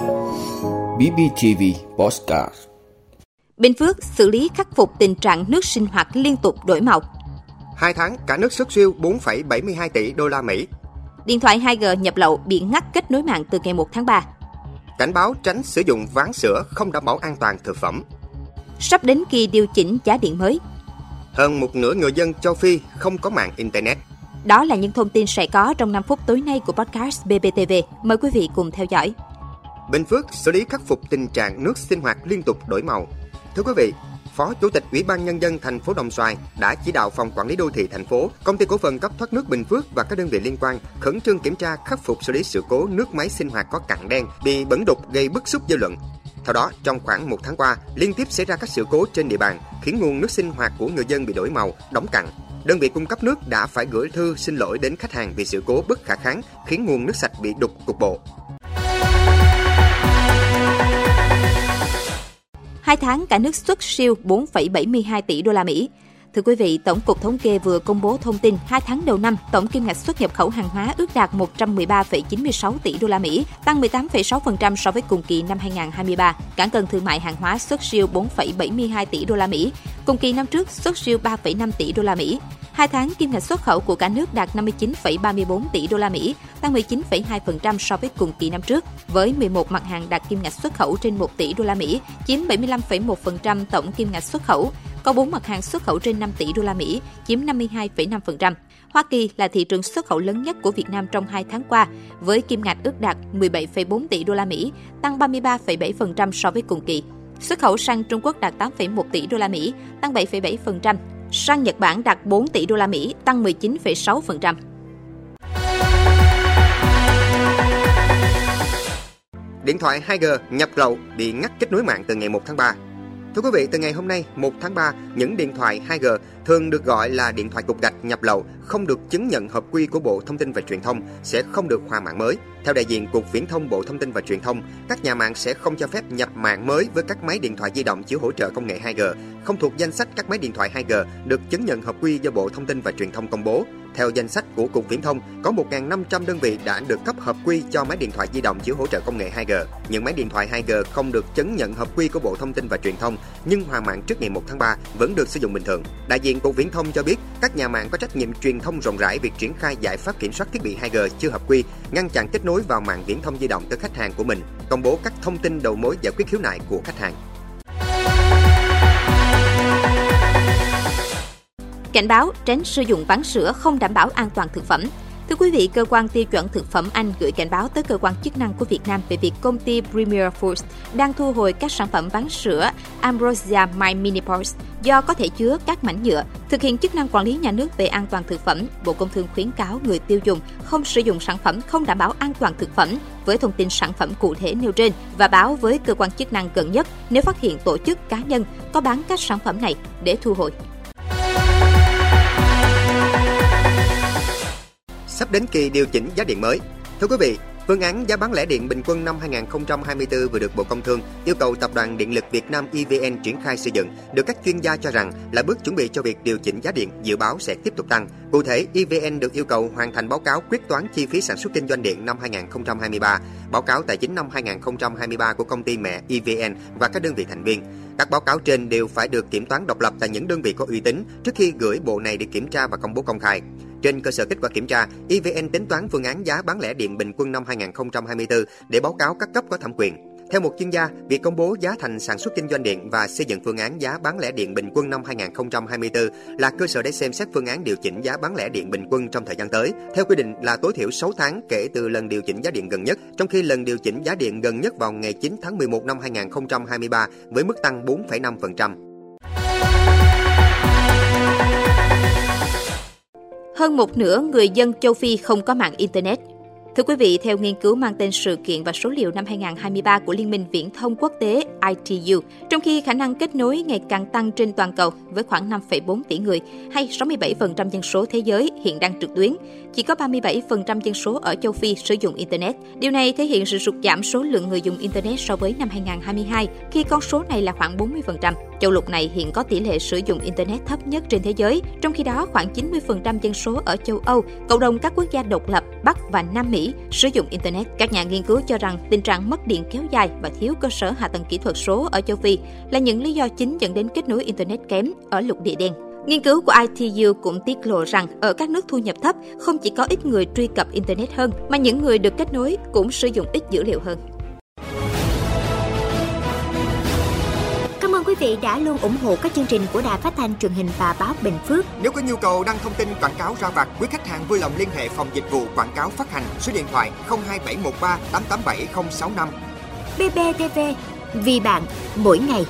BBTV Postcard Bình Phước xử lý khắc phục tình trạng nước sinh hoạt liên tục đổi màu. Hai tháng cả nước xuất siêu 4,72 tỷ đô la Mỹ. Điện thoại 2G nhập lậu bị ngắt kết nối mạng từ ngày 1 tháng 3. Cảnh báo tránh sử dụng ván sữa không đảm bảo an toàn thực phẩm. Sắp đến kỳ điều chỉnh giá điện mới. Hơn một nửa người dân châu Phi không có mạng Internet. Đó là những thông tin sẽ có trong 5 phút tối nay của podcast BBTV. Mời quý vị cùng theo dõi. Bình Phước xử lý khắc phục tình trạng nước sinh hoạt liên tục đổi màu. Thưa quý vị, Phó Chủ tịch Ủy ban Nhân dân thành phố Đồng Xoài đã chỉ đạo Phòng Quản lý Đô thị thành phố, Công ty Cổ phần cấp thoát nước Bình Phước và các đơn vị liên quan khẩn trương kiểm tra khắc phục xử lý sự cố nước máy sinh hoạt có cặn đen bị bẩn đục gây bức xúc dư luận. Theo đó, trong khoảng một tháng qua, liên tiếp xảy ra các sự cố trên địa bàn, khiến nguồn nước sinh hoạt của người dân bị đổi màu, đóng cặn. Đơn vị cung cấp nước đã phải gửi thư xin lỗi đến khách hàng vì sự cố bất khả kháng, khiến nguồn nước sạch bị đục cục bộ. Hai tháng cả nước xuất siêu 4,72 tỷ đô la Mỹ. Thưa quý vị, Tổng cục Thống kê vừa công bố thông tin 2 tháng đầu năm, tổng kim ngạch xuất nhập khẩu hàng hóa ước đạt 113,96 tỷ đô la Mỹ, tăng 18,6% so với cùng kỳ năm 2023. Cảng cân thương mại hàng hóa xuất siêu 4,72 tỷ đô la Mỹ, cùng kỳ năm trước xuất siêu 3,5 tỷ đô la Mỹ. Hai tháng kim ngạch xuất khẩu của cả nước đạt 59,34 tỷ đô la Mỹ, tăng 19,2% so với cùng kỳ năm trước, với 11 mặt hàng đạt kim ngạch xuất khẩu trên 1 tỷ đô la Mỹ, chiếm 75,1% tổng kim ngạch xuất khẩu. Có 4 mặt hàng xuất khẩu trên 5 tỷ đô la Mỹ, chiếm 52,5%. Hoa Kỳ là thị trường xuất khẩu lớn nhất của Việt Nam trong 2 tháng qua, với kim ngạch ước đạt 17,4 tỷ đô la Mỹ, tăng 33,7% so với cùng kỳ. Xuất khẩu sang Trung Quốc đạt 8,1 tỷ đô la Mỹ, tăng 7,7%. Sang Nhật Bản đạt 4 tỷ đô la Mỹ, tăng 19,6%. Điện thoại 2G nhập lậu bị ngắt kết nối mạng từ ngày 1 tháng 3. Thưa quý vị, từ ngày hôm nay 1 tháng 3, những điện thoại 2G thường được gọi là điện thoại cục gạch nhập lậu không được chứng nhận hợp quy của Bộ Thông tin và Truyền thông sẽ không được hòa mạng mới. Theo đại diện Cục Viễn thông Bộ Thông tin và Truyền thông, các nhà mạng sẽ không cho phép nhập mạng mới với các máy điện thoại di động chứa hỗ trợ công nghệ 2G, không thuộc danh sách các máy điện thoại 2G được chứng nhận hợp quy do Bộ Thông tin và Truyền thông công bố. Theo danh sách của Cục Viễn thông, có 1.500 đơn vị đã được cấp hợp quy cho máy điện thoại di động chứa hỗ trợ công nghệ 2G. Những máy điện thoại 2G không được chứng nhận hợp quy của Bộ Thông tin và Truyền thông, nhưng hòa mạng trước ngày 1 tháng 3 vẫn được sử dụng bình thường. Đại diện Cục Viễn thông cho biết, các nhà mạng có trách nhiệm truyền thông rộng rãi việc triển khai giải pháp kiểm soát thiết bị 2G chưa hợp quy, ngăn chặn kết nối vào mạng viễn thông di động tới khách hàng của mình, công bố các thông tin đầu mối giải quyết khiếu nại của khách hàng. Cảnh báo tránh sử dụng ván sữa không đảm bảo an toàn thực phẩm. Thưa quý vị, cơ quan tiêu chuẩn thực phẩm Anh gửi cảnh báo tới cơ quan chức năng của Việt Nam về việc công ty Premier Foods đang thu hồi các sản phẩm ván sữa Ambrosia My Mini Pods do có thể chứa các mảnh nhựa. Thực hiện chức năng quản lý nhà nước về an toàn thực phẩm, Bộ Công Thương khuyến cáo người tiêu dùng không sử dụng sản phẩm không đảm bảo an toàn thực phẩm với thông tin sản phẩm cụ thể nêu trên và báo với cơ quan chức năng gần nhất nếu phát hiện tổ chức cá nhân có bán các sản phẩm này để thu hồi. Sắp đến kỳ điều chỉnh giá điện mới. Thưa quý vị, phương án giá bán lẻ điện bình quân năm 2024 vừa được Bộ Công Thương yêu cầu Tập đoàn Điện lực Việt Nam EVN triển khai xây dựng, được các chuyên gia cho rằng là bước chuẩn bị cho việc điều chỉnh giá điện dự báo sẽ tiếp tục tăng. Cụ thể, EVN được yêu cầu hoàn thành báo cáo quyết toán chi phí sản xuất kinh doanh điện năm 2023, báo cáo tài chính năm 2023 của công ty mẹ EVN và các đơn vị thành viên. Các báo cáo trên đều phải được kiểm toán độc lập tại những đơn vị có uy tín trước khi gửi bộ này để kiểm tra và công bố công khai. Trên cơ sở kết quả kiểm tra, EVN tính toán phương án giá bán lẻ điện bình quân năm 2024 để báo cáo các cấp có thẩm quyền. Theo một chuyên gia, việc công bố giá thành sản xuất kinh doanh điện và xây dựng phương án giá bán lẻ điện bình quân năm 2024 là cơ sở để xem xét phương án điều chỉnh giá bán lẻ điện bình quân trong thời gian tới. Theo quy định là tối thiểu 6 tháng kể từ lần điều chỉnh giá điện gần nhất, trong khi lần điều chỉnh giá điện gần nhất vào ngày 9 tháng 11 năm 2023 với mức tăng 4,5%. Hơn một nửa người dân châu Phi không có mạng Internet. Thưa quý vị, theo nghiên cứu mang tên Sự kiện và số liệu năm 2023 của Liên minh Viễn thông Quốc tế ITU, trong khi khả năng kết nối ngày càng tăng trên toàn cầu với khoảng 5,4 tỷ người hay 67% dân số thế giới hiện đang trực tuyến, chỉ có 37% dân số ở châu Phi sử dụng Internet. Điều này thể hiện sự sụt giảm số lượng người dùng Internet so với năm 2022, khi con số này là khoảng 40%. Châu lục này hiện có tỷ lệ sử dụng Internet thấp nhất trên thế giới, trong khi đó khoảng 90% dân số ở châu Âu, cộng đồng các quốc gia độc lập Bắc và Nam Mỹ sử dụng Internet. Các nhà nghiên cứu cho rằng tình trạng mất điện kéo dài và thiếu cơ sở hạ tầng kỹ thuật số ở châu Phi là những lý do chính dẫn đến kết nối Internet kém ở lục địa đen. Nghiên cứu của ITU cũng tiết lộ rằng ở các nước thu nhập thấp, không chỉ có ít người truy cập Internet hơn, mà những người được kết nối cũng sử dụng ít dữ liệu hơn. Cảm ơn quý vị đã luôn ủng hộ các chương trình của Đài Phát thanh truyền hình và báo Bình Phước. Nếu có nhu cầu đăng thông tin quảng cáo ra vặt, quý khách hàng vui lòng liên hệ phòng dịch vụ quảng cáo phát hành số điện thoại 02713 887065. BBTV, vì bạn, mỗi ngày.